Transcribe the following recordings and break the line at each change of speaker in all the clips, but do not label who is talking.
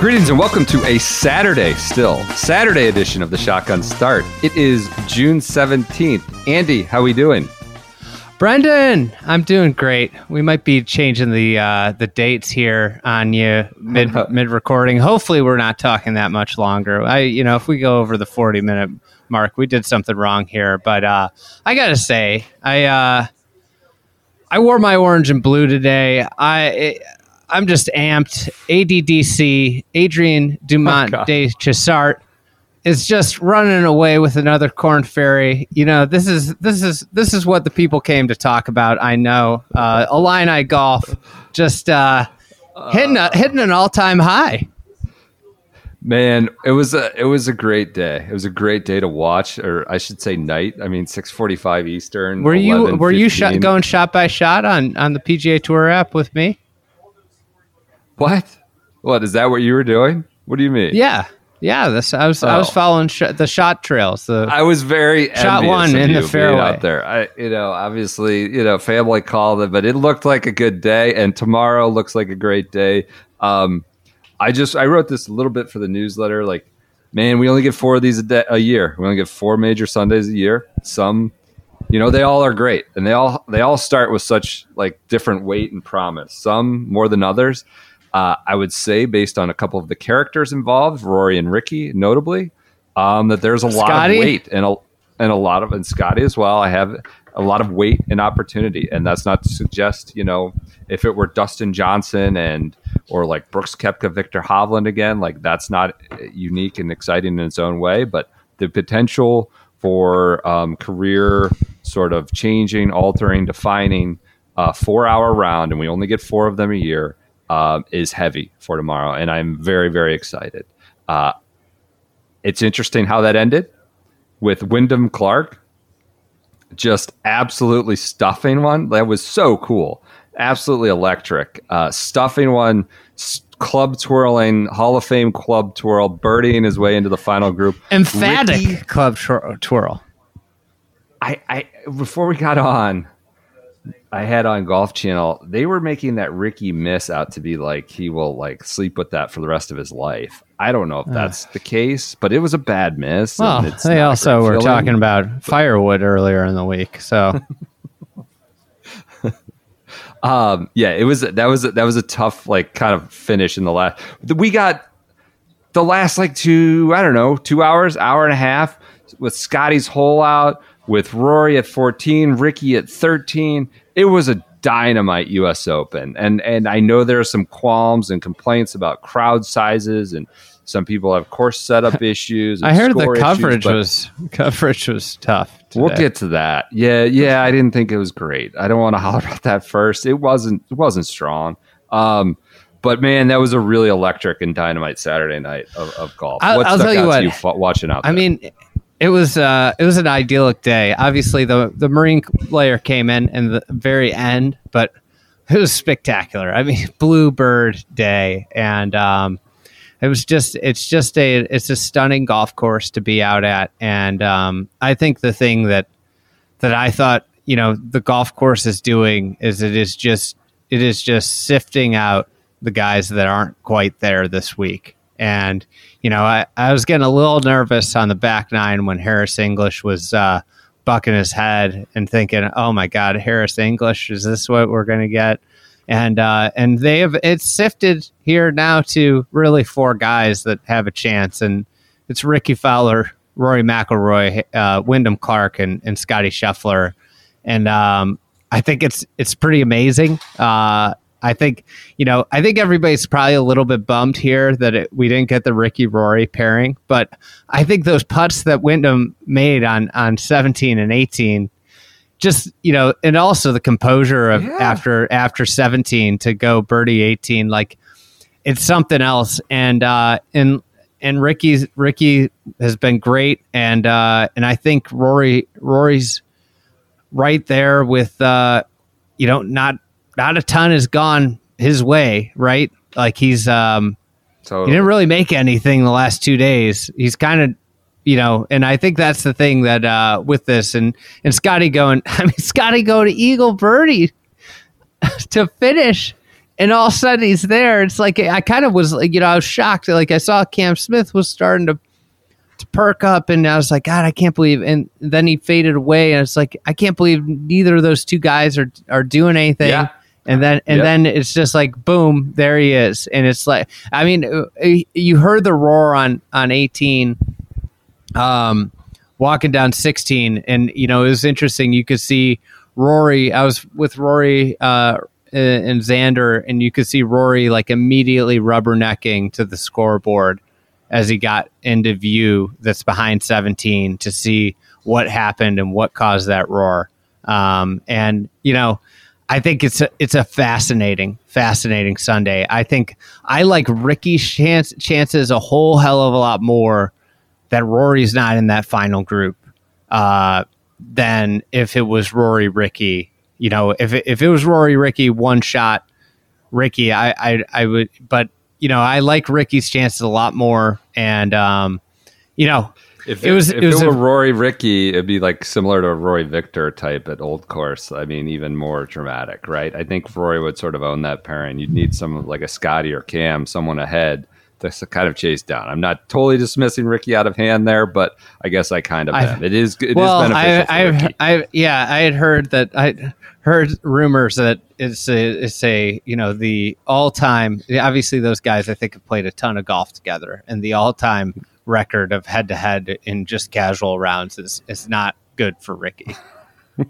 Greetings and welcome to a Saturday, still Saturday edition of the Shotgun Start. It is June seventeenth. Andy, how are we doing?
Brendan, I'm doing great. We might be changing the uh, the dates here on you mid mid recording. Hopefully, we're not talking that much longer. I, you know, if we go over the 40 minute mark, we did something wrong here. But uh, I gotta say, I uh, I wore my orange and blue today. I I'm just amped. ADDC Adrien Dumont
God.
de Chassart is just running away with another Korn Ferry. You know, this is this is this is what the people came to talk about. I know. Uh, Illini golf just uh, hitting a, hitting an all time high.
Man, it was a it was a great day. It was a great day to watch, or I should say, night. I mean, six forty five Eastern.
Were you
11,
were you shot, going shot by shot on on the PGA Tour app with me?
What? What is that? What you were doing? What do you mean?
Yeah, yeah. This I was I was
Oh.
following sh- the shot trails. The
I was very
Shot one in
you
the fairway.
out there. I, you know, obviously, you know, family called it, but it looked like a good day, and tomorrow looks like a great day. Um, I just I wrote this a little bit for the newsletter. Like, man, we only get four of these a, day, a year. We only get four major Sundays a year. Some, you know, they all are great, and they all they all start with such like different weight and promise. Some more than others. Uh, I would say, based on a couple of the characters involved, Rory and Rickie, notably, um, that there's a lot of weight and a and a lot of and Scotty as well. I have a lot of weight and opportunity, and that's not to suggest you know if it were Dustin Johnson and or like Brooks Koepka, Viktor Hovland again, like that's not uh, unique and exciting in its own way, but the potential for um, career sort of changing, altering, defining a four hour round, and we only get four of them a year, um, is heavy for tomorrow, and I'm very very excited. Uh, it's interesting how that ended with Wyndham Clark just absolutely stuffing one. That was so cool. Absolutely electric. Uh, stuffing one, s- club twirling, Hall of Fame club twirl, birdieing his way into the final group.
emphatic
Rickie-
club twirl.
I, I before we got on, I had on Golf Channel. They were making that Rickie miss out to be like he will like sleep with that for the rest of his life. I don't know if that's the case, but it was a bad miss. and
Well,
it's
they also were
feeling.
talking about firewood earlier in the week. So
Um, yeah, it was that was that was a tough like kind of finish in the last. We got the last like two I don't know two hours, hour and a half with Scotty's hole out, with Rory at fourteen, Rickie at thirteen. It was a dynamite U.S. Open, and and I know there are some qualms and complaints about crowd sizes, and some people have course setup issues.
I heard the
score issues,
coverage was coverage was tough.
We'll get to that. Yeah, yeah. I didn't think it was great. I don't want to holler about that first. It wasn't. It wasn't strong. Um, but man, that was a really electric and dynamite Saturday night of, of golf.
I'll-
what
I'll
stuck
tell you what.
to you watching out?
I
there?
mean, it was uh, it was an idyllic day. Obviously, the the Marine layer came in in the very end, but it was spectacular. I mean, Bluebird Day, and um, it was just it's just a it's a stunning golf course to be out at, and um, I think the thing that that I thought you know the golf course is doing is it is just it is just sifting out the guys that aren't quite there this week. And you know, I, I was getting a little nervous on the back nine when Harris English was uh, bucking his head and thinking, "Oh my God, Harris English, is this what we're going to get?" And uh, and they have it's sifted here now to really four guys that have a chance, and it's Rickie Fowler, Rory McIlroy, uh, Wyndham Clark, and, and Scotty Scheffler, and um, I think it's it's pretty amazing. Uh, I think you know I think everybody's probably a little bit bummed here that it, we didn't get the Rickie Rory pairing, but I think those putts that Wyndham made on on 17 and 18, just you know, and also the composure of
Yeah.
after after 17 to go birdie 18, like it's something else. And uh, and and Rickie's Rickie has been great, and uh, and I think Rory Rory's right there with uh, you know not not a ton has gone his way, right? Like he's um
So
he didn't really make anything the last two days. He's kind of, you know, and I think that's the thing that uh, with this and and Scotty going. I mean, Scotty going to Eagle Birdie to finish, and all of a sudden he's there. It's like I kind of was like, you know, I was shocked. Like I saw Cam Smith was starting to to perk up, and I was like, God, I can't believe. And then he faded away, and it's like I can't believe neither of those two guys are are doing anything
Yeah.
And then and
Yep.
then it's just like boom there he is. And it's like i mean uh, you heard the roar on on 18 um walking down 16 and you know it was interesting. You could see rory i was with rory uh and xander and you could see rory like immediately rubbernecking to the scoreboard as he got into view that's behind 17 to see what happened and what caused that roar. Um and you know I think it's a it's a fascinating, fascinating Sunday. I think I like Rickie's chance chances a whole hell of a lot more that Rory's not in that final group uh, than if it was Rory Rickie. You know, if it, if it was Rory Rickie one shot, Rickie, I, I I would, but you know, I like Rickie's chances a lot more, and um, you know,
If
It was-
if
it was
it were
a-
Rory Rickie, it'd be like similar to a Roy Viktor type at Old Course. I mean, even more dramatic, right? I think Rory would sort of own that pairing. You'd need some like a Scotty or Cam, someone ahead to kind of chase down. I'm not totally dismissing Rickie out of hand there, but I guess I kind of
I've-
am. It is it is
well, I,
beneficial
I,
Rickie.
I, yeah, I had heard that I heard rumors that it's a, it's a you know the all time. Obviously, those guys I think have played a ton of golf together, and the all time record of head to head in just casual rounds is is not good for Rickie.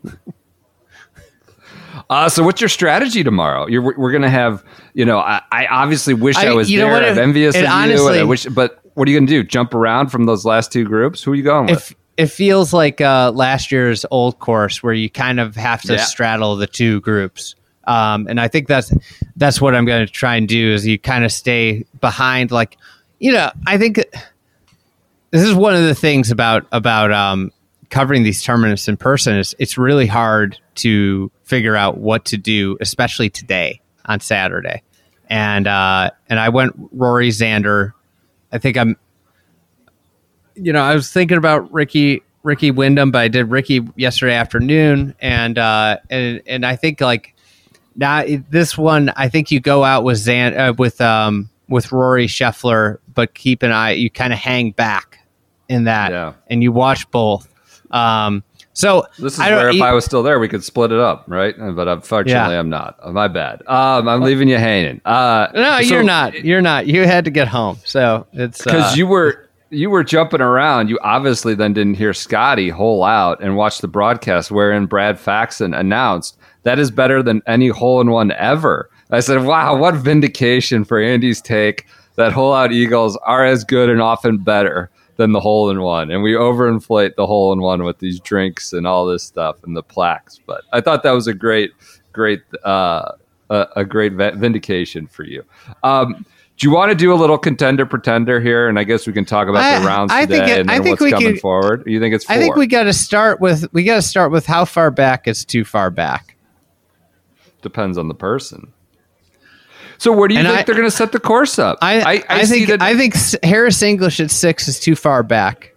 Uh, so what's your strategy tomorrow? You're, we're going to have, you know, I, I obviously wish I,
I-
was there.
what,
I'm envious
it
of you. And
honestly-
I wish, but what are you going to do? Jump around from those last two groups? Who are you going with?
If it feels like uh, last year's old course where you kind of have to
Yeah.
straddle the two groups. Um, and I think that's that's what I'm going to try and do is you kind of stay behind like you know I think this is one of the things about about um, covering these tournaments in person is it's really hard to figure out what to do especially today on Saturday and uh, and I went Rory Xander I think I'm you know, I was thinking about Rickie Rickie Wyndham, but I did Rickie yesterday afternoon, and uh, and and I think like now this one, I think you go out with Zan uh, with um with Rory Scheffler, but keep an eye. You kind of hang back in that,
Yeah.
and you watch both. Um, so
This is
I
where if
you-
I was still there, we could split it up, right? But unfortunately,
Yeah.
I'm not. Uh, My bad. Um, I'm leaving you hanging. Uh,
no,
so-
you're not. You're not. You had to get home, so it's
because
uh,
you were you were jumping around. You obviously then didn't hear Scotty hole out and watch the broadcast wherein Brad Faxon announced that is better than any hole in one ever. I said, "Wow, what vindication for Andy's take that hole out eagles are as good and often better." Than the hole in one, and we overinflate the hole in one with these drinks and all this stuff and the plaques. But I thought that was a great, great, uh, a, a great vindication for you. Um, do you want to do a little contender pretender here? And I guess we can talk about
I-
the rounds
I
today
think it-
and
I think
what's coming
could-
forward. You think it's four?
I think we got to start with we got to start with how far back is too far back.
depends on the person. So where do you
And
think
I-
they're going to set the course up?
I I,
I see
think
that.
I think Harris English at six is too far back.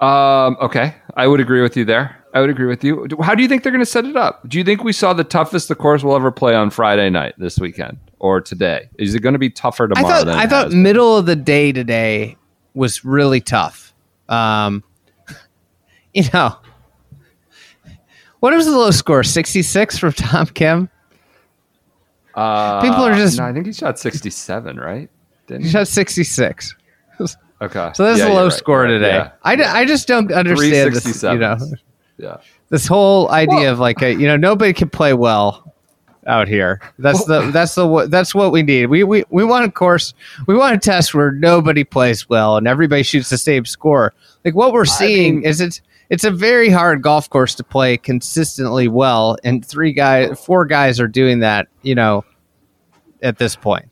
um, okay, I would agree with you there. I would agree with you. How do you think they're going to set it up? Do you think we saw the toughest the course will ever play on Friday night this weekend or today? Is it going to be tougher
I
tomorrow?
thought
than
I thought middle of the day today was really tough. Um, you know, what was the low score? Sixty six from Tom Kim.
Uh,
people are just-
No, I think he shot sixty-seven, right? Didn't
He
he?
shot sixty six.
Okay,
So that's
Yeah,
the low
right,
score today.
yeah.
I, I just don't understand this. You
367.
know,
Yeah.
this whole idea
Well-
of like a, you know nobody can play well out here. That's the that's the that's what we need. We we we want a course. We want a test where nobody plays well and everybody shoots the same score. Like what we're seeing
mean-
is it's it's a very hard golf course to play consistently well, and three guys, four guys are doing that. You know, at this point.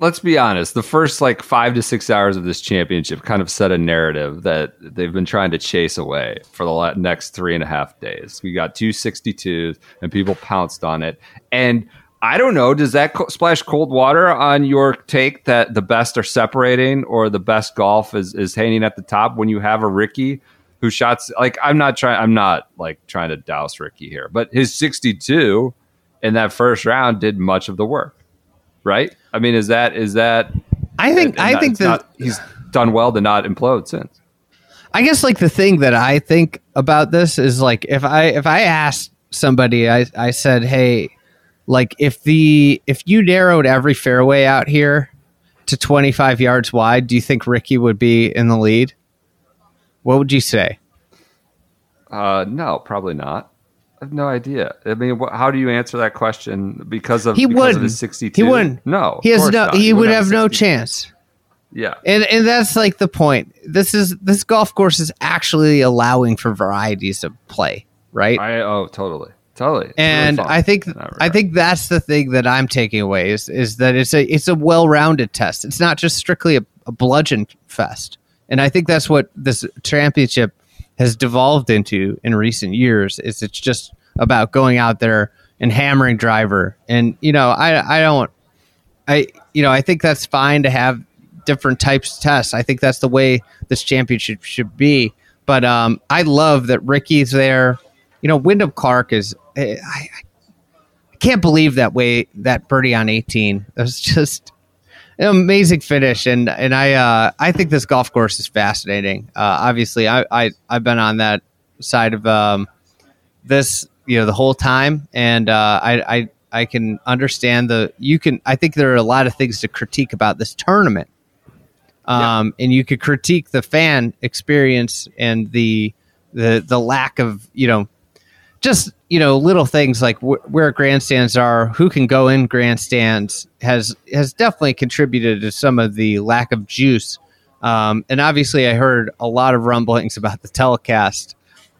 let's be honest. The first like five to six hours of this championship kind of set a narrative that they've been trying to chase away for the next three and a half days. We got two 62s and people pounced on it. And I don't know, does that co- splash cold water on your take that the best are separating or the best golf is, is hanging at the top when you have a Rickie who shots like I'm not trying I'm not like trying to douse Rickie here, but his 62 in that first round did much of the work right? I mean, is that is that?
I think I
that
think that
not- he's done well to not implode since.
I guess like the thing that I think about this is like if I if I asked somebody I I said, "Hey, like if the if you narrowed every fairway out here to 25 yards wide, do you think Rickie would be in the lead?" What would you say?
Uh, no, probably not. I have no idea. I mean, wh- how do you answer that question? Because of
He
because
wouldn't.
sixty-two.
He wouldn't.
No,
He has no
not.
he, would
wouldn't
have no chance.
Yeah,
And and that's like the point. This is this golf course is actually allowing for varieties of play, right?
I oh totally, totally. It's
and
fun
I think I think that's the thing that I'm taking away is is that it's a it's a well-rounded test. It's not just strictly a, a bludgeon fest. And I think that's what this championship has devolved into in recent years. Is it's just about going out there and hammering driver. And you know, I I don't I you know I think that's fine to have different types of tests. I think that's the way this championship should be. But um, I love that Rickie's there. You know, Wyndham Clark is. I, I I can't believe that way that birdie on 18. It was just an amazing finish, and and I uh, I think this golf course is fascinating. Uh, obviously, I, I I've been on that side of um, this you know the whole time, and uh, I I I can understand the you can. I think there are a lot of things to critique about this tournament, um, and you could critique the fan experience and the the the lack of you know just you know little things like wh- where grandstands are, who can go in grandstands has has definitely contributed to some of the lack of juice. Um, and obviously, I heard a lot of rumblings about the telecast,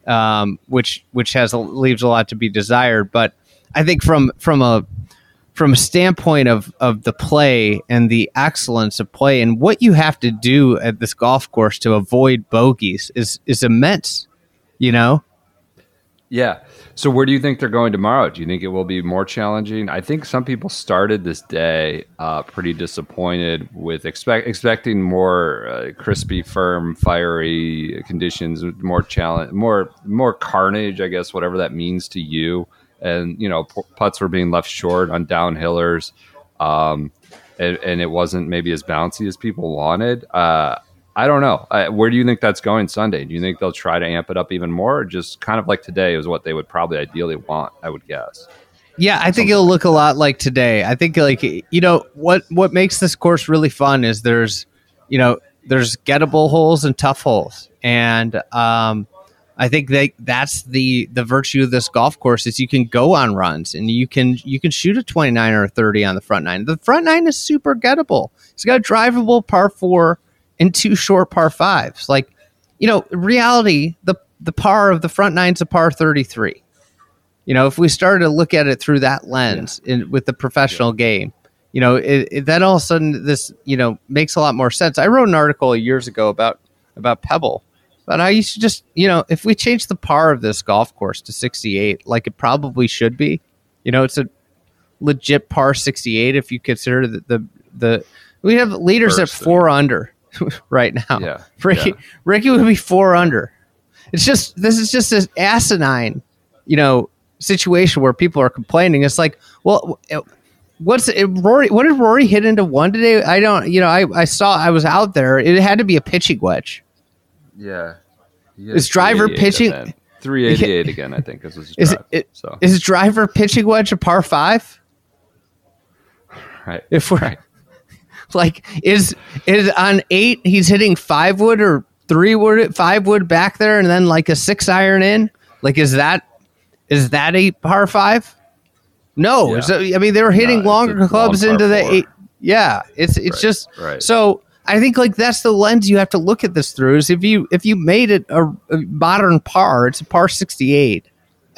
um, which which has leaves a lot to be desired. But I think from from a from a standpoint of of the play and the excellence of play and what you have to do at this golf course to avoid bogeys is is immense. You know.
Yeah. So where do you think they're going tomorrow? Do you think it will be more challenging? I think some people started this day uh, pretty disappointed with expect expecting more uh, crispy, firm, fiery conditions, more challenge, more more carnage. I guess whatever that means to you. And you know, putts were being left short on downhillers, um, and, and it wasn't maybe as bouncy as people wanted. Uh, I don't know. Uh, where do you think that's going Sunday? Do you think they'll try to amp it up even more, or just kind of like today is what they would probably ideally want? I would guess.
Yeah, I think it'll look a lot like today. I think like you know what what makes this course really fun is there's you know there's gettable holes and tough holes, and um, I think that that's the the virtue of this golf course is you can go on runs and you can you can shoot a 29 or a 30 on the front nine. The front nine is super gettable. It's got a drivable par four and two short par fives. Like you know, reality the the par of the front nine's a par 33. You know, if we started to look at it through that lens in, with the professional game, you know, it, it, then all of a sudden this, you know, makes a lot more sense. I wrote an article years ago about about Pebble, but I used to just, you know, if we change the par of this golf course to 68, like it probably should be, you know, it's a legit par 68 if you consider the the, the we have leaders at
First,
four under right now.
Yeah,
Rickie
yeah.
Rickie would be four under. It's just this is just an asinine, you know, situation where people are complaining. It's like, well, uh, what's it, Rory? What did Rory hit into one today? I don't, you know, I, I saw I was out there. It had to be a pitching wedge.
Yeah.
Is driver pitching-
Three eighty eight again? I think is his
Is
drive.
it,
so
is driver pitching wedge a par five?
right.
If we're like, is is on eight? He's hitting five wood or three wood, five wood back there, and then like a six iron in. Like, is that is that a par five? No,
Yeah.
so, I mean they were hitting
No,
longer
a long
clubs into the
four.
eight. Yeah, it's it's
Right,
just
right.
so. I think like that's the lens you have to look at this through. Is if you if you made it a, a modern par, it's a par sixty eight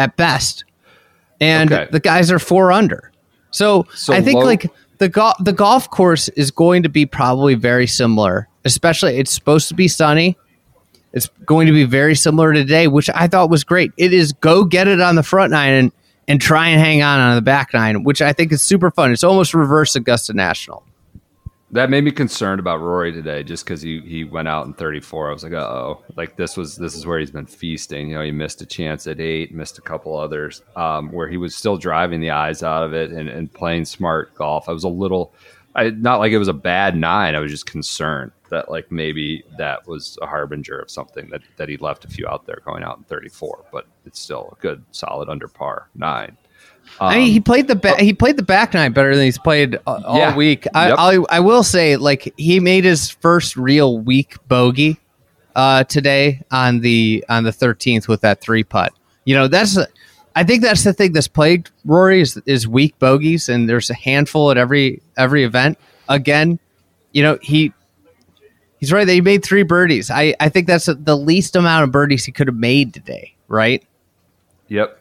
at best, and
Okay.
the guys are four under. So,
So
I think
low-
like the golf the golf course is going to be probably very similar. Especially, it's supposed to be sunny. It's going to be very similar today, which I thought was great. It is go get it on the front nine and and try and hang on on the back nine, which I think is super fun. It's almost reverse Augusta National.
That made me concerned about Rory today, just because he, he went out in 34. I was like, uh oh, like this was this is where he's been feasting. You know, he missed a chance at eight, missed a couple others, um, where he was still driving the eyes out of it and, and playing smart golf. I was a little, I not like it was a bad nine. I was just concerned that like maybe that was a harbinger of something that that he left a few out there going out in 34. But it's still a good, solid under par nine.
I mean, he played the ba- he played the back nine better than he's played all
Yeah.
week. I,
Yep.
I I will say, like he made his first real weak bogey uh, today on the on the thirteenth with that three putt. You know, that's I think that's the thing that's plagued Rory is is weak bogeys, and there's a handful at every every event. Again, you know he. He's right. that He made three birdies. I, I think that's the least amount of birdies he could have made today. Right?
Yep.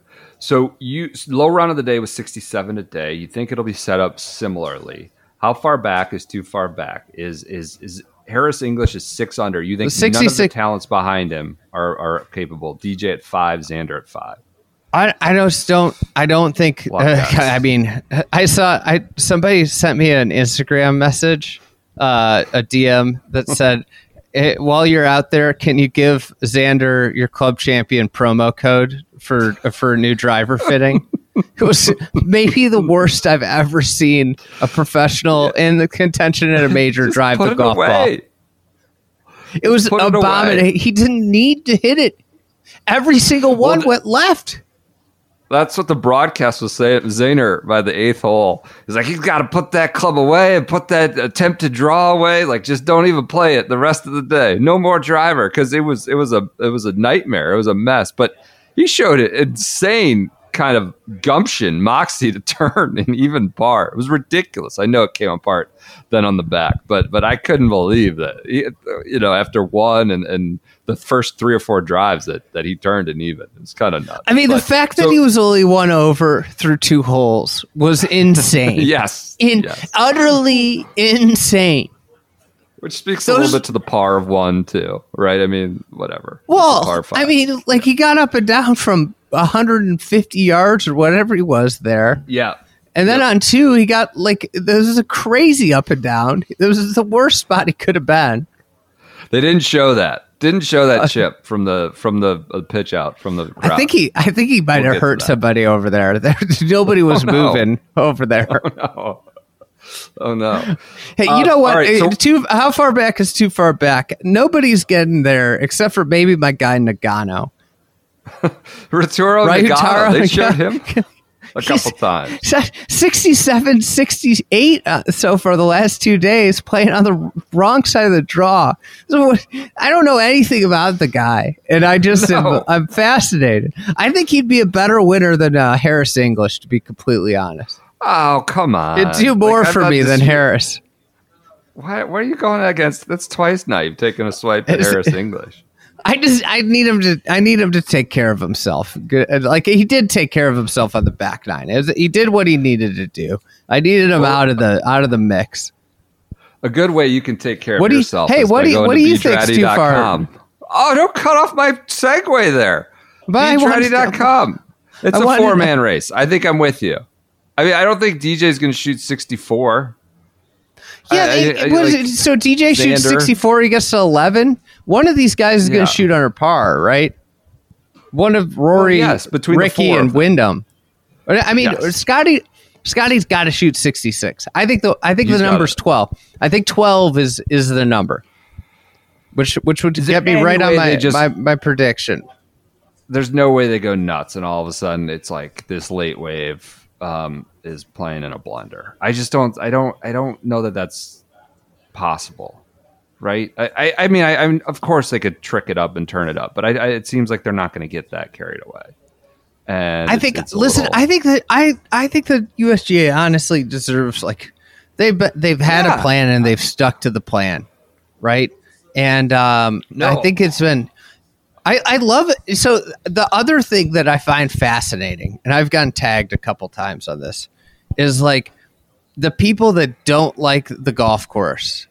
So you low round of the day was 67 a day. You think it'll be set up similarly? How far back is too far back? Is is is Harris English is six under? You think
The
none of the
66
talents behind him are, are capable? DJ at five, Xander at five.
I, I just don't I don't think
guys.
I mean I saw I somebody sent me an Instagram message uh, a DM that said eh, while you're out there can you give Xander your club champion promo code for for a new driver fitting? It was maybe the worst I've ever seen a professional in the contention at a major drive the
it
golf ball. it was abominable. He didn't need to hit it. Every single one
th-
went left
That's what the broadcast was saying. Xander by the eighth hole. He's like, he's got to put that club away and put that attempt to draw away. Like, just don't even play it the rest of the day. No more driver because it was it was a it was a nightmare. It was a mess. But he showed it insane kind of gumption, moxie to turn and even par. It was ridiculous. I know it came apart then on the back, but but I couldn't believe that. He, you know, after one and and the first three or four drives that that he turned and even. It's kind of nuts.
I mean, the
But-
fact that he was only one over through two holes was insane.
Yes.
In
yes.
utterly insane.
Which speaks a little bit to the par of one too, right? I mean, whatever.
Well. I mean, like he got up and down from 150 yards or whatever he was there.
yeah.
And then on two, he got like, this is a crazy up and down. This is the worst spot he could have been.
They didn't show that. Didn't show that chip from the from the uh, pitch out from the crowd.
I think he, I think he might
We'll
have hurt somebody over there. there nobody was
Oh, no.
moving over there.
oh. no. oh no.
Hey, you
Uh,
know what?
right, so-
Uh, too how far back is too far back? Nobody's getting there except for maybe my guy Nagano.
Ryutaro
Right,
Nagano,
Taro
they showed him a couple times.
67, 68 uh, so far the last two days, playing on the wrong side of the draw. So I don't know anything about the guy, and I just am, I'm fascinated. I think he'd be a better winner than uh, Harris English, to be completely honest.
Oh come on!
It'd do more
Like,
for me than Harris.
Why? Why are you going against? That's twice now. You've taken a swipe at Harris English.
I just I need him to I need him to take care of himself. Good, uh, like he did take care of himself on the back nine. Was- he did what he needed to do. I needed him out of the out of the mix.
A good way you can take care
What
of
do you-
yourself.
hey, what do you- what do you think's too far?
Oh, don't cut off my segue there.
But I want-
bdraddy.com. It's
I
a four man race. I think I'm with you. I mean, I don't think DJ's going to shoot 64.
Yeah,
I- I- like
so DJ shoots 64, he gets to 11. One of these guys is going to shoot under par, right? One of Rory,
Well, yes, between
Ricky, and. Wyndham. I mean,
Yes.
Scotty. Scotty's got to shoot 66. I think the I think
He's
the number's
it.
12. I think 12 is is the number. Which which would
there
get me right on my,
just-
my my prediction.
There's no way they go nuts, and all of a sudden it's like this late wave um, is playing in a blender. I just don't. I don't. I don't know that that's possible. Right? I, I, I mean, I, I mean, of course they could trick it up and turn it up, but I, I, it seems like they're not going to get that carried away. And
I think. listen,
little-
I think that I I think the USGA honestly deserves like they've they've had
Yeah.
a plan and they've stuck to the plan. right? And um,
No.
I think it's been. I, I love it. So the other thing that I find fascinating, and I've gotten tagged a couple times on this, is like the people that don't like the golf course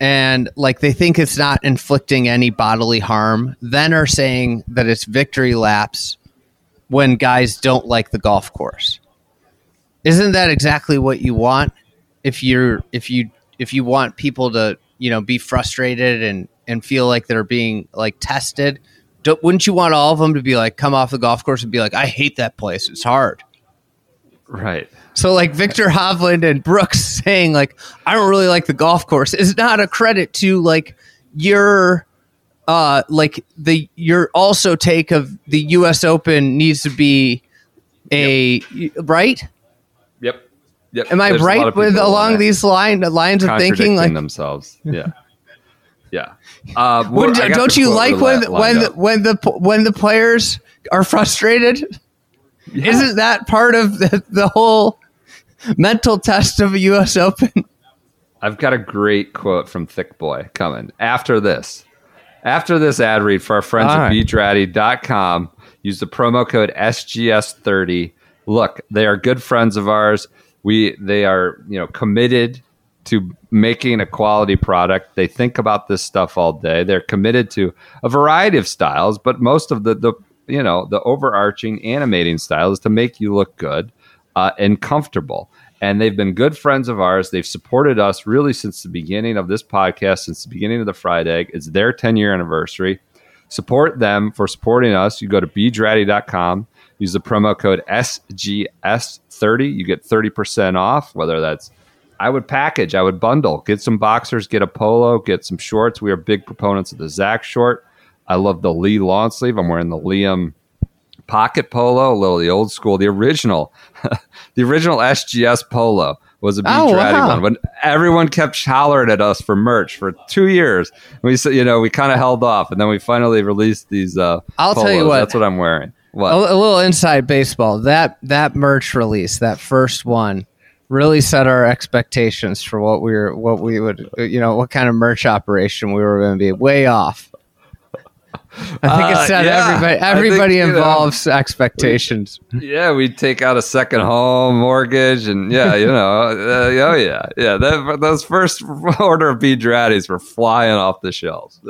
and like they think it's not inflicting any bodily harm, then are saying that it's victory laps when guys don't like the golf course. Isn't that exactly what you want if you're if you if you want people to, you know, be frustrated and and feel like they're being like tested? Don't, wouldn't you want all of them to be like come off the golf course and be like I hate that place. It's hard.
Right.
So like Viktor Hovland and Brooks saying like I don't really like the golf course is not a credit to like your uh like the your also take of the US Open needs to be a right?
Yep. Yep.
Am I
There's
right with along these line lines of thinking like
themselves. Yeah. Yeah. Uh, well,
wouldn't-
I got
don't you like when when the, when the when the players are frustrated? Isn't that part of the, the whole mental test of a US Open?
I've got a great quote from Thick Boy coming after this. After this ad read for our friends
All
at
right.
bdraddy.com, use the promo code SGS30. Look, they are good friends of ours. We they are, you know, committed to making a quality product. They think about this stuff all day. They're committed to a variety of styles, but most of the the you know, the overarching animating style is to make you look good uh, and comfortable. And they've been good friends of ours. They've supported us really since the beginning of this podcast, since the beginning of the Fried Egg. It's their 10 year anniversary. Support them for supporting us. You go to bdraddy.com, use the promo code SGS30. You get 30% off, whether that's I would package, I would bundle, get some boxers, get a polo, get some shorts. We are big proponents of the Zach short. I love the Lee long sleeve. I'm wearing the Liam pocket polo, a little the old school, the original, the original SGS polo was a beach
Oh,
ratty
wow.
one. When everyone kept hollering at us for merch for two years, we said, you know, we kind of held off, and then we finally released these. Uh,
I'll tell you what.
that's what I'm wearing. What?
a, a little inside baseball. That that merch release, that first one, really set our expectations for what we were, what we would, you know, what kind of merch operation we were going to be. Way off. I think
Uh,
it set
yeah.
everybody.
I think,
Everybody
know,
involves expectations.
Yeah, we take out a second home mortgage, and yeah, you know, uh, oh yeah, yeah. That, those first order of bead ratties were flying off the shelves.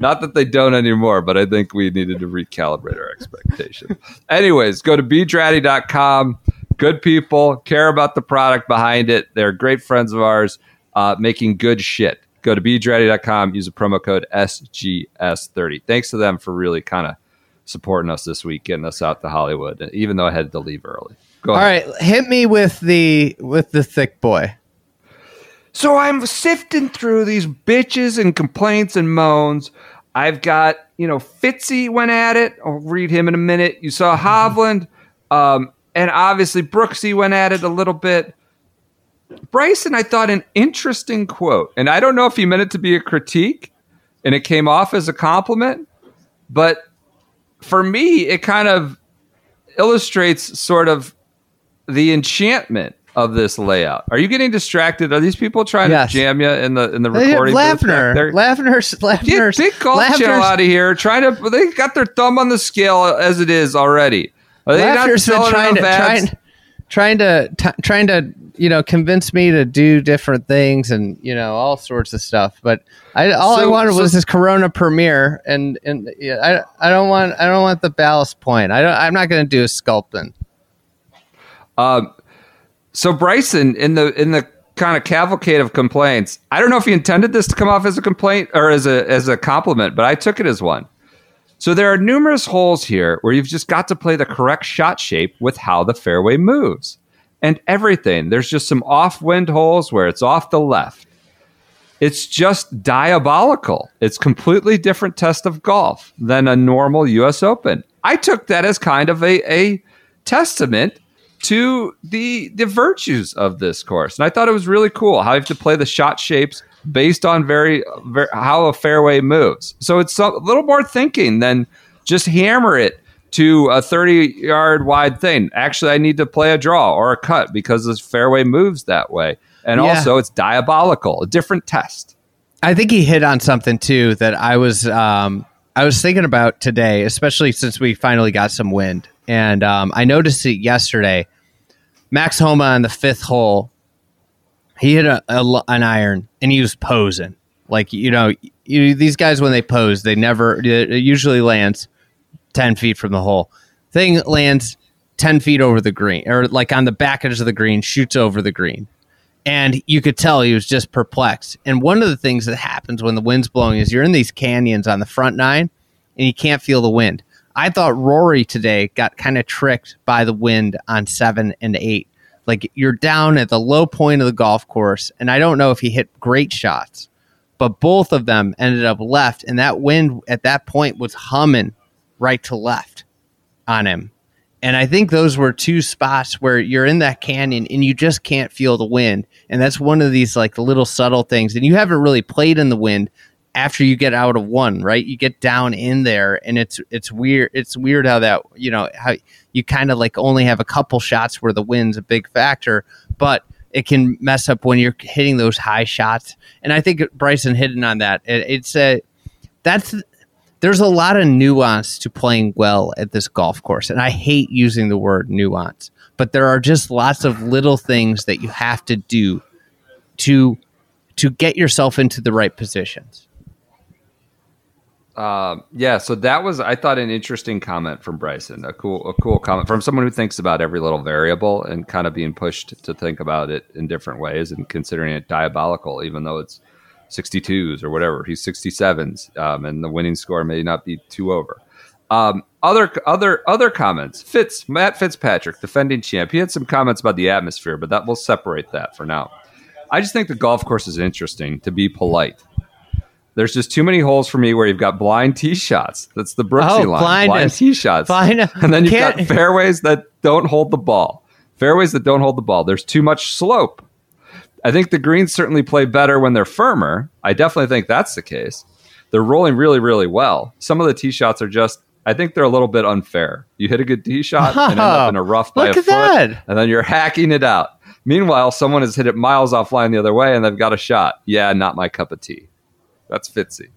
Not that they don't anymore, but I think we needed to recalibrate our expectations. Anyways, go to bdraddy.com. Good people care about the product behind it. They're great friends of ours, uh, making good shit. Go to bdraddy.com. Use the promo code SGS30. Thanks to them for really kind of supporting us this week, getting us out to Hollywood, even though I had to leave early. Go
All
ahead.
right, hit me with the with the thick boy.
So I'm sifting through these bitches and complaints and moans. I've got, you know, Fitzy went at it. I'll read him in a minute. You saw Hovland, um, and obviously Brooksy went at it a little bit. Bryson, I thought an interesting quote, and I don't know if he meant it to be a critique, and it came off as a compliment, but for me, it kind of illustrates sort of the enchantment of this layout. Are you getting distracted? Are these people trying
Yes.
to jam you in the in the
have
recording?
Lafner,
there?
Lafner's,
Get big golf channel out of here. Trying to they got their thumb on the scale as it is already. Are they not
Lafner's been
selling
trying to trying, trying to t- trying to you know convince me to do different things and you know all sorts of stuff. But I all I wanted
so-
was this Corona Premier, and and yeah, I I don't want I don't want the ballast point. I don't, I'm not going to do a Sculpin.
Um, so Bryson in the in the kind of cavalcade of complaints, I don't know if he intended this to come off as a complaint or as a as a compliment, but I took it as one. So there are numerous holes here where you've just got to play the correct shot shape with how the fairway moves and everything. There's just some off-wind holes where it's off the left. It's just diabolical. It's completely different test of golf than a normal US Open. I took that as kind of a, a testament to the the virtues of this course. And I thought it was really cool how you have to play the shot shapes based on very, very how a fairway moves. So it's a little more thinking than just hammer it to a 30 yard wide thing. Actually, I need to play a draw or a cut because this fairway moves that way. And
Yeah.
also it's diabolical, a different test.
I think he hit on something too that I was um, I was thinking about today, especially since we finally got some wind, and um, I noticed it yesterday. Max Homa on the fifth hole, he hit a, a, an iron and he was posing. Like you know, you, these guys when they pose, they never it usually lands ten feet from the hole. Thing lands ten feet over the green, or like on the back edge of the green, shoots over the green and you could tell he was just perplexed. And one of the things that happens when the wind's blowing is you're in these canyons on the front nine and you can't feel the wind. I thought Rory today got kind of tricked by the wind on seven and eight. Like you're down at the low point of the golf course, and I don't know if he hit great shots, but both of them ended up left, and that wind at that point was humming right to left on him. And I think those were two spots where you're in that canyon and you just can't feel the wind. And that's one of these like little subtle things. And you haven't really played in the wind after you get out of one, right? You get down in there and it's it's weird. It's weird how that, you know, how you kind of like only have a couple shots where the wind's a big factor, but it can mess up when you're hitting those high shots. And I think Bryson hitting on that. It, it's a that's there's a lot of nuance to playing well at this golf course. And I hate using the word nuance, but there are just lots of little things that you have to do to to get yourself into the right positions.
Um, yeah, so that was I thought an interesting comment from Bryson, a cool a cool comment from someone who thinks about every little variable and kind of being pushed to think about it in different ways and considering it diabolical, even though it's 62s or whatever. He's 67s, um, and the winning score may not be two over. Um, other other other comments. Fitz Matt Fitzpatrick, defending champ. He had some comments about the atmosphere, but that will separate that for now. I just think the golf course is interesting. To be polite, there's just too many holes for me where you've got blind tee shots. That's the Brooksy
Oh,
line.
blind-
blind tee shots,
blind-
and then you've got
can't-
fairways that don't hold the ball. Fairways that don't hold the ball. There's too much slope. I think the greens certainly play better when they're firmer. I definitely think that's the case. They're rolling really, really well. Some of the tee shots are just, I think they're a little bit unfair. You hit a good tee shot and end up in a rough by
Look
a
at
foot,
that.
and then you're hacking it out. Meanwhile, someone has hit it miles offline the other way and they've got a shot. Yeah, not my cup of tea. That's Fitzy.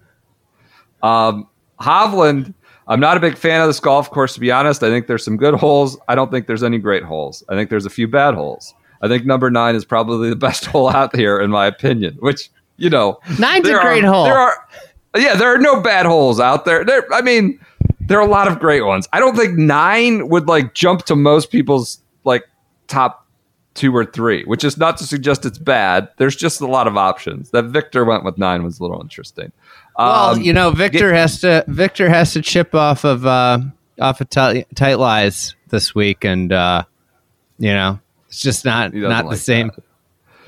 Um, Hovland, I'm not a big fan of this golf course, to be honest. I think there's some good holes. I don't think there's any great holes. I think there's a few bad holes. I think number nine is probably the best hole out here, in my opinion, which, you know,
Nine's a great
are,
hole.
There are, yeah, there are no bad holes out there. There, I mean, there are a lot of great ones. I don't think nine would like jump to most people's like top two or three, which is not to suggest it's bad. There's just a lot of options. That Viktor went with nine was a little interesting.
Well,
Um,
you know, Viktor has to Viktor has to chip off of uh, off of tight, tight lies this week, and uh, you know, it's just not not the
like
same.
that.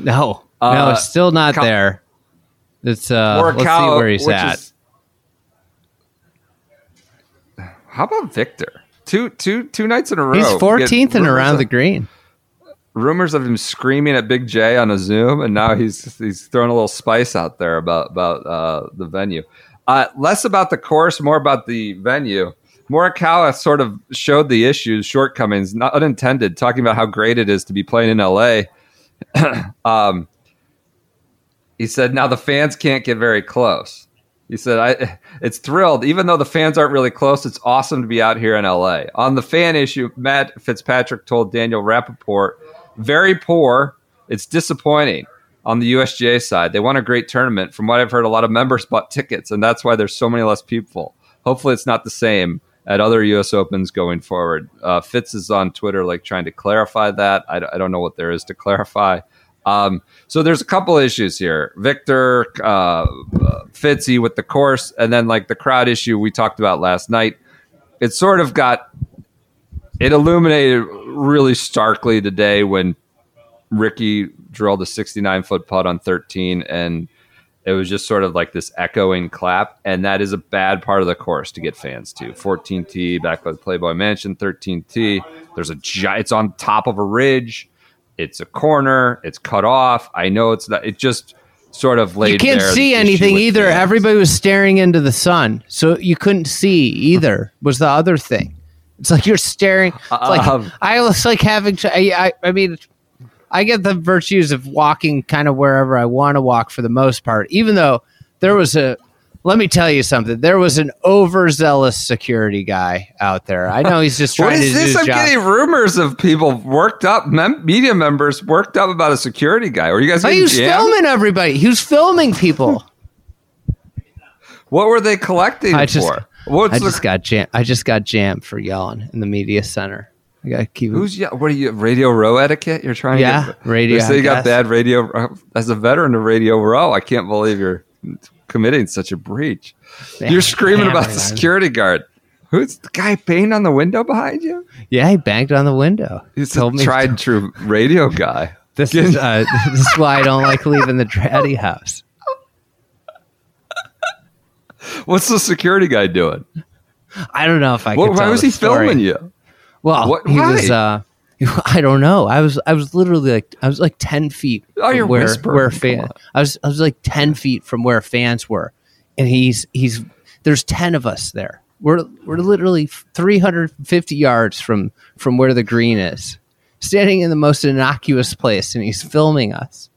No, no,
Uh,
it's still not there. It's uh, let's see where he's at.
is- how about Viktor? Two, two, two nights in a row.
He's
Get
14th and around the green.
Rumors of him screaming at Big J on a Zoom, and now he's he's throwing a little spice out there about about uh, the venue. Uh, less about the course, more about the venue. Morikawa sort of showed the issues, shortcomings, not unintended, talking about how great it is to be playing in LA. um, he said, "Now the fans can't get very close." He said, "I it's thrilled, even though the fans aren't really close. It's awesome to be out here in LA." On the fan issue, Matt Fitzpatrick told Daniel Rapaport, "Very poor. It's disappointing." On the USGA side, they won a great tournament. From what I've heard, a lot of members bought tickets, and that's why there's so many less people. Hopefully, it's not the same at other U.S. Opens going forward. Uh, Fitz is on Twitter, like trying to clarify that. I, don't know what there is to clarify. Um, so there's a couple issues here. Viktor, uh, Fitzy with the course, and then like the crowd issue we talked about last night. It sort of got it illuminated really starkly today when Rickie drilled a 69 foot putt on 13 and it was just sort of like this echoing clap and that is a bad part of the course to get fans to 14t back by the playboy mansion 13t there's a gi- it's on top of a ridge it's a corner it's cut off i know it's not it just sort of laid
You can't see anything either.
fans.
Everybody was staring into the sun, so you couldn't see either. Was the other thing? It's like you're staring. Like
Um,
I was like having. To, I, I I mean, I get the virtues of walking kind of wherever I want to walk for the most part. Even though there was a. Let me tell you something. There was an overzealous security guy out there. I know he's just
What
trying to
is
do
this?
his
I'm
job.
getting rumors of people worked up, mem- media members worked up about a security guy. Were you guys
he was
jammed?
filming everybody. He was filming people.
What were they collecting
I just,
for? What's
I
the,
just got jam. I just got jammed for yelling in the media center. I got to keep.
who's yeah? What are you? Radio row etiquette? You're trying
Yeah,
to get,
radio,
say you got bad radio. As a veteran of radio row, I can't believe you're committing such a breach. You're screaming about the security guard. Who's the guy banging on the window behind you?
Yeah, he banged on the window.
He's
Told
a
me
tried and true radio guy.
this is uh, this is why I don't like leaving the Draddy house.
What's the security guy doing?
I don't know if I.
What, why was he
story.
filming you?
Well,
What-
he was.
why?
Uh, I don't know. I was. I was literally like. I was like ten feet.
Oh, you're
where
whispering.
where fan. I was. I was like ten feet from where fans were, and he's he's. There's ten of us there. We're we're literally 350 yards from from where the green is, standing in the most innocuous place, and he's filming us,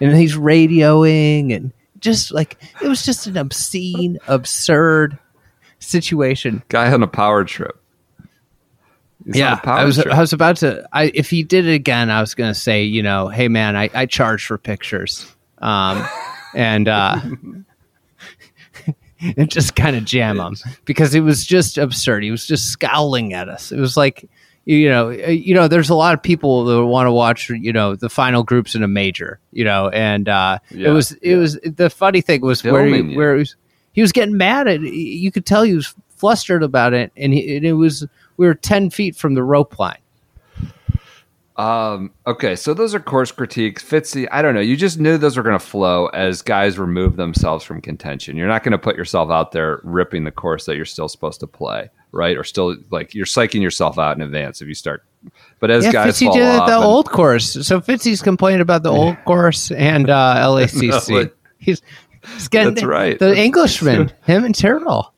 and he's radioing, and just like it was just an obscene, absurd situation.
Guy on a power trip. He's
yeah,
power
I was
trip.
I was about to. I if he did it again, I was going to say, you know, hey man, I, I charge for pictures, um, and uh, and just kind of jam him because it was just absurd. He was just scowling at us. It was like. You know, uh, you know. There's a lot of people that want to watch. You know, the final groups in a major. You know, and uh,
Yeah,
it was. It was the funny thing was where he, where he was, he was getting mad at. You could tell he was flustered about it, and, he, and it was we were ten feet from the rope line.
Um, okay, so those are course critiques. Fitzy, I don't know. You just knew those were going to flow as guys remove themselves from contention. You're not going to put yourself out there ripping the course that you're still supposed to play, right? Or still like you're psyching yourself out in advance if you start. But as
Yeah,
guys
Fitzy
fall
did
off,
the
and-
old course. So Fitzy's complaining about the old course and uh, LACC.
No,
he's, he's getting
That's right.
The
That's-
Englishman, him and Tyrrell.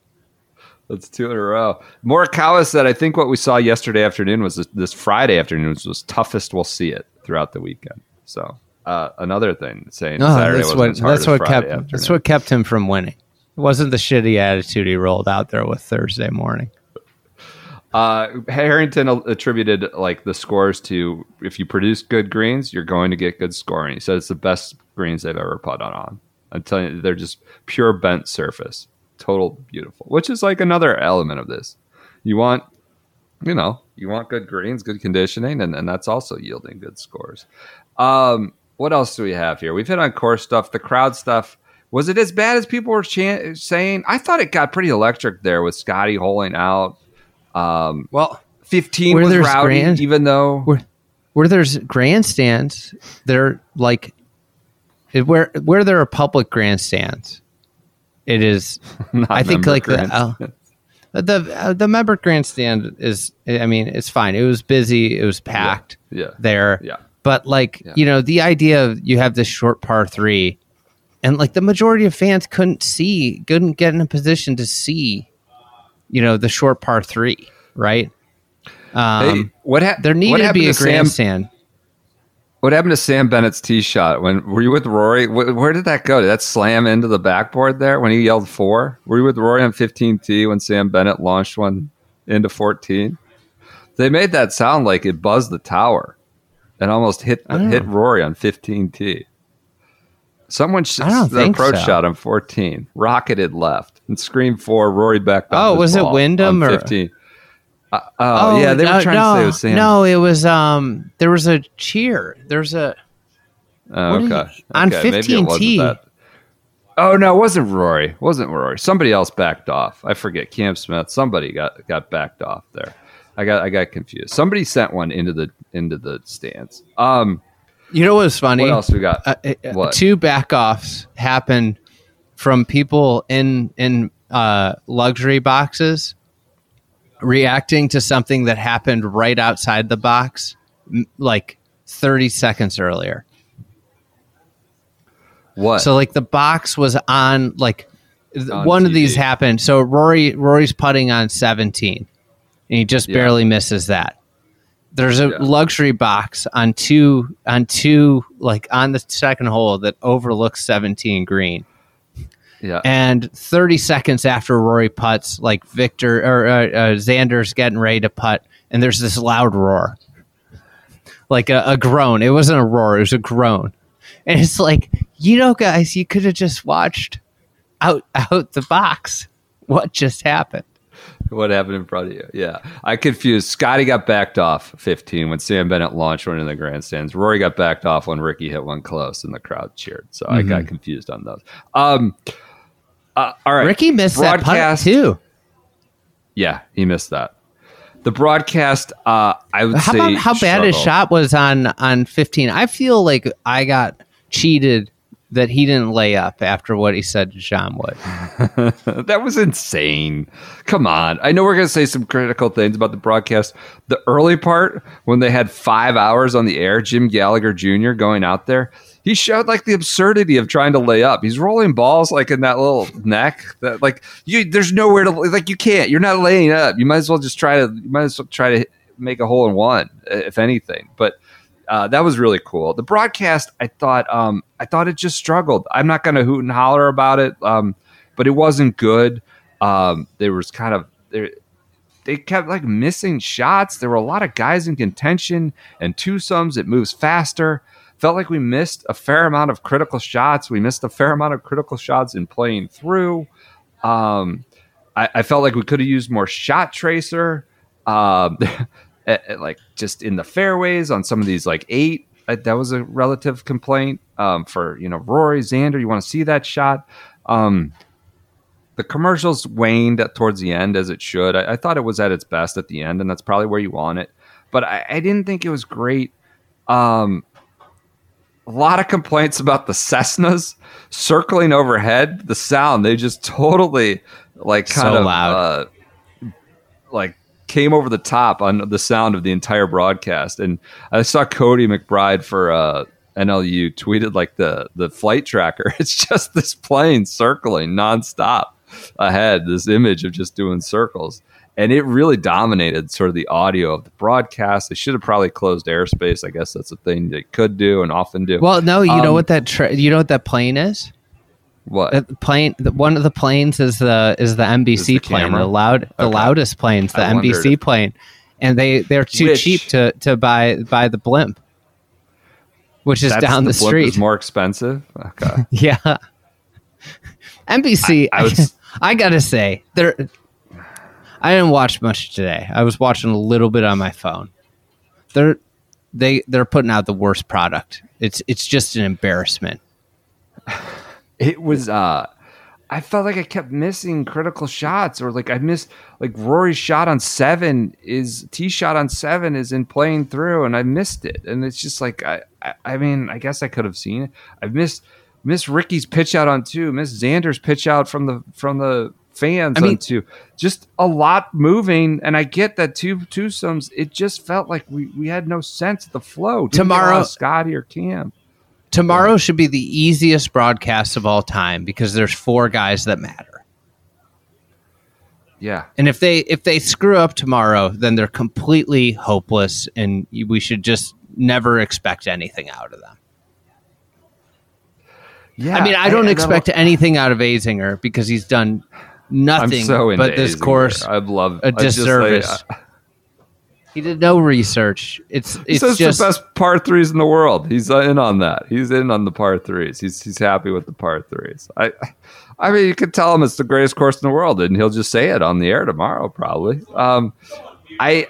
That's two in a row. Morikawa said, "I think what we saw yesterday afternoon was this, this Friday afternoon was, was toughest. We'll see it throughout the weekend." So uh, another thing saying
No,
Saturday
that's what that's what
Friday
kept
afternoon.
that's what kept him from winning. It wasn't the shitty attitude he rolled out there with Thursday morning.
Uh, Harrington attributed like the scores to if you produce good greens, you're going to get good scoring. He said it's the best greens they've ever put on. I'm telling you, they're just pure bent surface, total beautiful. Which is like another element of this. You want, you know, you want good greens, good conditioning, and, and that's also yielding good scores. Um, what else do we have here? We've hit on course stuff, the crowd stuff. Was it as bad as people were saying? I thought it got pretty electric there with Scotty holing out. Um,
Well,
15
Where
was
there's
rowdy,
grand-
even though
where where there's grandstands, they're like where where there are public grandstands. It is
not
I think like the uh, the uh, the member grandstand is. I mean, it's fine. It was busy. It was packed
yeah,
there.
yeah.
But like
Yeah.
you know, the idea of you have this short par three, and like the majority of fans couldn't see, couldn't get in a position to see, you know, the short par three, right? Um,
hey, what, ha-
there needed to be a
Sam?
grandstand.
What happened to Sam Bennett's tee shot? When were you with Rory? Wh- where did that go? Did that slam into the backboard there when he yelled four? Were you with Rory on 15 tee when Sam Bennett launched one into 14? They made that sound like it buzzed the tower and almost hit hit. Rory on 15 tee. Someone sh- the approach
so.
shot on 14, rocketed left and Scream four. Rory backed off
Oh, was it Wyndham or-
15? Uh, oh, yeah, they
no,
were trying
no,
to say it was Sam.
No, it was um. There was a cheer. There's a
Oh, okay.
on 15 T.
Oh no, it wasn't Rory. It wasn't Rory. Somebody else backed off. I forget. Cam Smith. Somebody got got backed off there. I got I got confused. Somebody sent one into the into the stands. Um,
You know what was funny?
what else we got?
Uh, uh,
What?
Two backoffs happened from people in in uh, luxury boxes reacting to something that happened right outside the box, m- like thirty seconds earlier.
what?
So like the box was on like
On
one of these happened. So Rory Rory's putting on 17 and he just
Yeah.
barely misses that. There's a
Yeah.
luxury box on two on two like on the second hole that overlooks 17 green.
Yeah.
And 30 seconds after Rory puts, like Viktor or uh, uh, Xander's getting ready to putt, and there's this loud roar, like a, a groan. It wasn't a roar; it was a groan. And it's like, you know, guys, you could have just watched out out the box. What just happened?
what happened in front of you? Yeah, I confused. Scotty got backed off 15 when Sam Bennett launched one in the grandstands. Rory got backed off when Rickie hit one close, and the crowd cheered. So I got confused on those. Um, uh, all right,
Rickie missed that putt too.
Yeah, he missed that. The broadcast, uh, I would
How
say,
about how bad his shot was on on 15? I feel like I got cheated that he didn't lay up after what he said to John Wood.
that was insane. Come on. I know we're going to say some critical things about the broadcast. The early part, when they had five hours on the air, Jim Gallagher Jr. going out there, he showed like the absurdity of trying to lay up. He's rolling balls like in that little neck that like you. There's nowhere to like. You can't. You're not laying up. You might as well just try to. You might as well try to make a hole in one, if anything. But uh, that was really cool. The broadcast, I thought, um, I thought it just struggled. I'm not going to hoot and holler about it, um, but it wasn't good. Um, there was kind of there. They kept like missing shots. There were a lot of guys in contention and twosomes. It moves faster. Felt like we missed a fair amount of critical shots. We missed a fair amount of critical shots in playing through. Um, I, I felt like we could have used more shot tracer. Um, at- at, like just in the fairways on some of these like eight. uh, That was a relative complaint um, for you know Rory Xander. You want to see that shot. Um, the commercials waned towards the end as it should. I, I thought it was at its best at the end, and that's probably where you want it. But I, I didn't think it was great. Um, a lot of complaints about the Cessnas circling overhead. The sound they just totally like
So
kind of
loud.
Uh, like came over the top on the sound of the entire broadcast. And I saw Cody McBride for uh, NLU tweeted like the the flight tracker. It's just this plane circling nonstop ahead. This image of just doing circles. And it really dominated sort of the audio of the broadcast. They should have probably closed airspace. I guess that's a thing they could do and often do.
Well, no, you know
Um,
what that tra- you know what that plane is?
what?
That plane, the, one of the planes is the is the NBC
the
plane.
camera?
The loud, the
Okay.
loudest plane's the
I
NBC plane, and they they're too
Which-
cheap to to buy buy the blimp, which is
That's-
down the,
blimp
street.
is more expensive. Okay.
yeah, NBC.
I-
I,
I was-
gotta say, there. I didn't watch much today. I was watching a little bit on my phone. They're they they're putting out the worst product. It's it's just an embarrassment.
it was uh I felt like I kept missing critical shots or like I missed like Rory's shot on seven is T shot on seven is in playing through and I missed it. And it's just like I I, I mean, I guess I could have seen it. I've missed missed Rickie's pitch out on two, missed Xander's pitch out from the from the fans
I mean-.
Just a lot moving and I get that two twosomes. It just felt like we, we had no sense of the flow. Didn't get a lot
Tomorrow-
Scotty or Cam.
Tomorrow should be the easiest broadcast of all time because there's four guys that matter.
Yeah.
And if they if they screw up tomorrow, then they're completely hopeless and we should just never expect anything out of them.
Yeah.
I mean, I don't
that'll-
expect anything out of Azinger because he's done nothing
so
but this course
I love
a
I just, like,
disservice.
uh,
he did no research. It's
he
it's
says
just
the best par threes in the world. He's in on that. He's in on the par threes. He's he's happy with the par threes. I I mean, you could tell him it's the greatest course in the world, and he'll just say it on the air tomorrow, probably. Um, I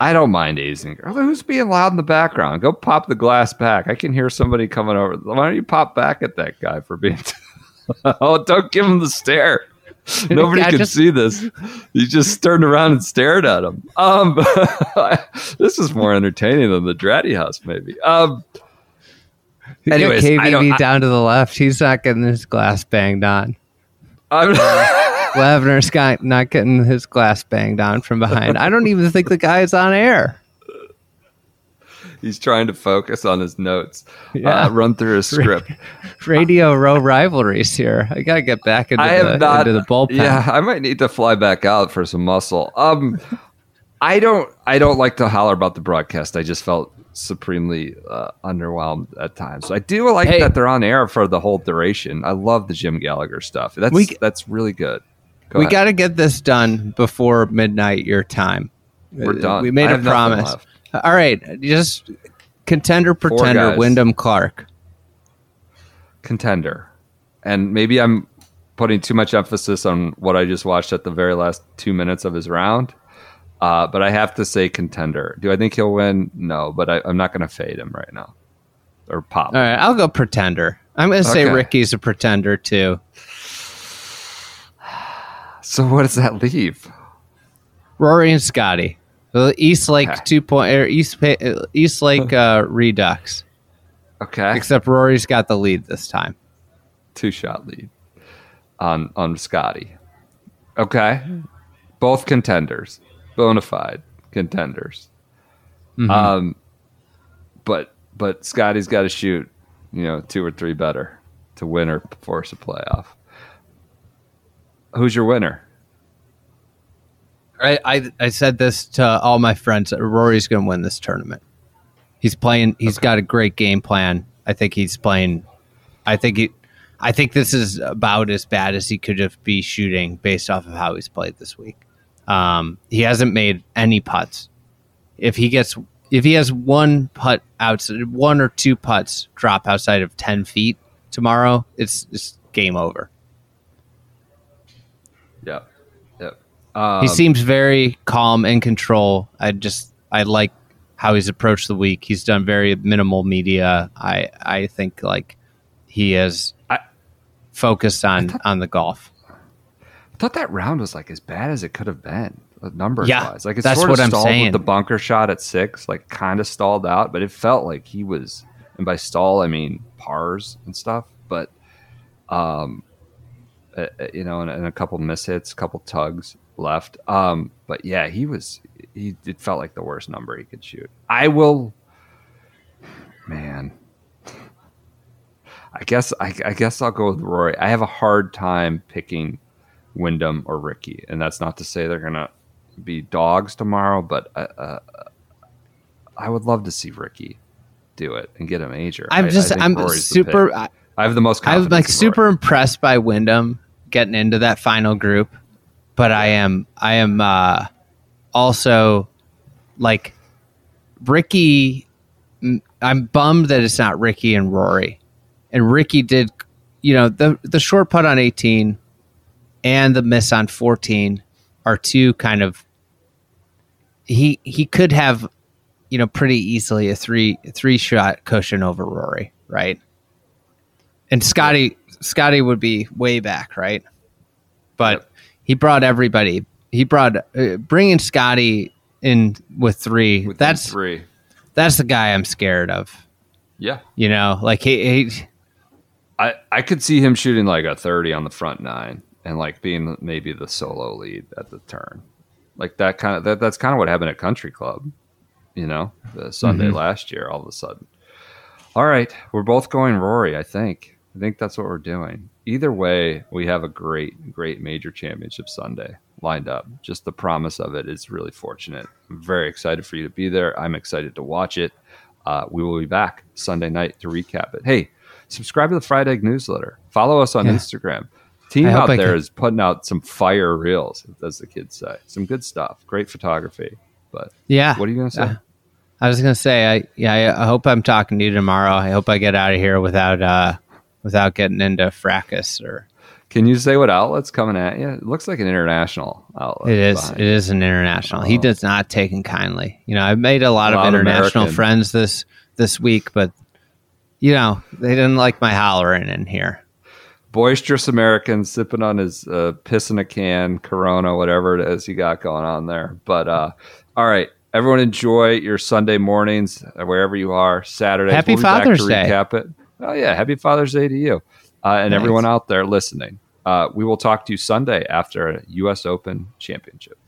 I don't mind Azinger. Who's being loud in the background? Go pop the glass back. I can hear somebody coming over. Why don't you pop back at that guy for being? oh, don't give him the stare. Nobody
just-
see this. You just turned around and stared at him. Um, this is more entertaining than the Draddy House, maybe. Um, anyways,
KBB
I don't. I,
down to the left. He's not getting his glass banged on.
I'm,
not getting his glass banged on from behind. I don't even think the guy is on air.
He's trying to focus on his notes.
Yeah.
Uh, run through his script.
Radio row rivalries here. I gotta get back into, the,
not.
into the bullpen.
Yeah, I might need to fly back out for some muscle. Um, I don't. I don't like to holler about the broadcast. I just felt supremely uh, underwhelmed at times. So I do like
Hey.
that they're on air for the whole duration. I love the Jim Gallagher stuff. That's
We-
that's really good. Go
we got to get this done before midnight your time.
We're
Uh,
done.
We made
I
a promise. All right, just contender pretender. Wyndham Clark.
contender. And maybe I'm putting too much emphasis on what I just watched at the very last two minutes of his round. Uh, but I have to say contender. Do I think he'll win? No, but I, I'm not going to fade him right now or pop.
All right, I'll go pretender. I'm going to say Rickie's a pretender too.
So what does that leave?
Rory and Scotty. The East Lake
Okay.
two point or East East Lake uh, Redux.
Okay,
Except Rory's got the lead this time.
two shot lead on on Scotty. Okay, both contenders, bona fide contenders. Um, but but Scotty's got to shoot, you know, two or three better to win or force a playoff. Who's your winner?
I, I I said this to all my friends. Rory's going to win this tournament. He's playing. He's got a great game plan. I think he's playing. I think he. I think this is about as bad as he could have be shooting based off of how he's played this week. Um, he hasn't made any putts. If he gets, if he has one putt outside, one or two putts drop outside of ten feet tomorrow, it's it's game over.
Yep, yep. Um,
he seems very calm and control. I just I like how he's approached the week. He's done very minimal media. I I think like he is
I-
focused on on the golf.
I thought that round was like as bad as it could have been, uh, numbers
Yeah,
wise. Like it
that's
sort
what
of
I'm
stalled
saying.
with the bunker shot at six, like kind of stalled out, but it felt like he was, and by stall I mean pars and stuff. But, um, uh, uh, you know, and, and a couple mishits, a couple tugs left. Um, but yeah, he was. He it felt like the worst number he could shoot. I will, man. I guess I, I guess I'll go with Rory. I have a hard time picking Wyndham or Rickie, and that's not to say they're gonna be dogs tomorrow, but uh, uh, I would love to see Rickie do it and get a major. I-
I'm
I
just I'm
Rory's
super. I,
I have the most.
I'm like super impressed by Wyndham getting into that final group, but I am I am uh, also like Rickie. I'm bummed that it's not Rickie and Rory, and Rickie did, you know, the the short putt on 18 and the miss on 14 are two kind of. He he could have, you know, pretty easily a three three shot cushion over Rory, right? and Scotty Scotty would be way back, right? But. He brought everybody. He brought uh, bringing Scotty in with three.
Within
that's
three.
that's the guy I'm scared of.
Yeah,
You know, like he, he
I I could see him shooting like a thirty on the front nine and like being maybe the solo lead at the turn, like that kind of that. That's kind of what happened at Country Club, you know, the Sunday
Mm-hmm.
last year. All of a sudden, all right, we're both going Rory. I think. I think that's what we're doing. Either way, we have a great, great major championship Sunday lined up. Just the promise of it is really fortunate. I'm very excited for you to be there. I'm excited to watch it. Uh, we will be back Sunday night to recap it. Hey, subscribe to the Fried Egg newsletter. Follow us on
Yeah.
Instagram. Team out
I
there
can-
is putting out some fire reels, as the kids say. Some good stuff. Great photography. But
yeah.
what are you going to say?
Uh, I was gonna say, I yeah, I, I hope I'm talking to you tomorrow. I hope I get out of here without uh without getting into fracas or
Can you say what outlet's coming at you? It looks like an international outlet.
It is. It is an international. He
Oh.
does not take him kindly. You know, I've made a lot
A
of
lot
international
American.
friends this this week, but you know, they didn't like my hollering in here.
boisterous American sipping on his uh, piss in a can, Corona, whatever it is he got going on there. But uh, all right, everyone, enjoy your Sunday mornings uh, wherever you are. Saturday,
Happy
we'll
Father's Day.
Recap it. Oh, yeah. Happy Father's Day to you uh, and
nice.
everyone out there listening. Uh, we will talk to you Sunday after a U.S. Open championship.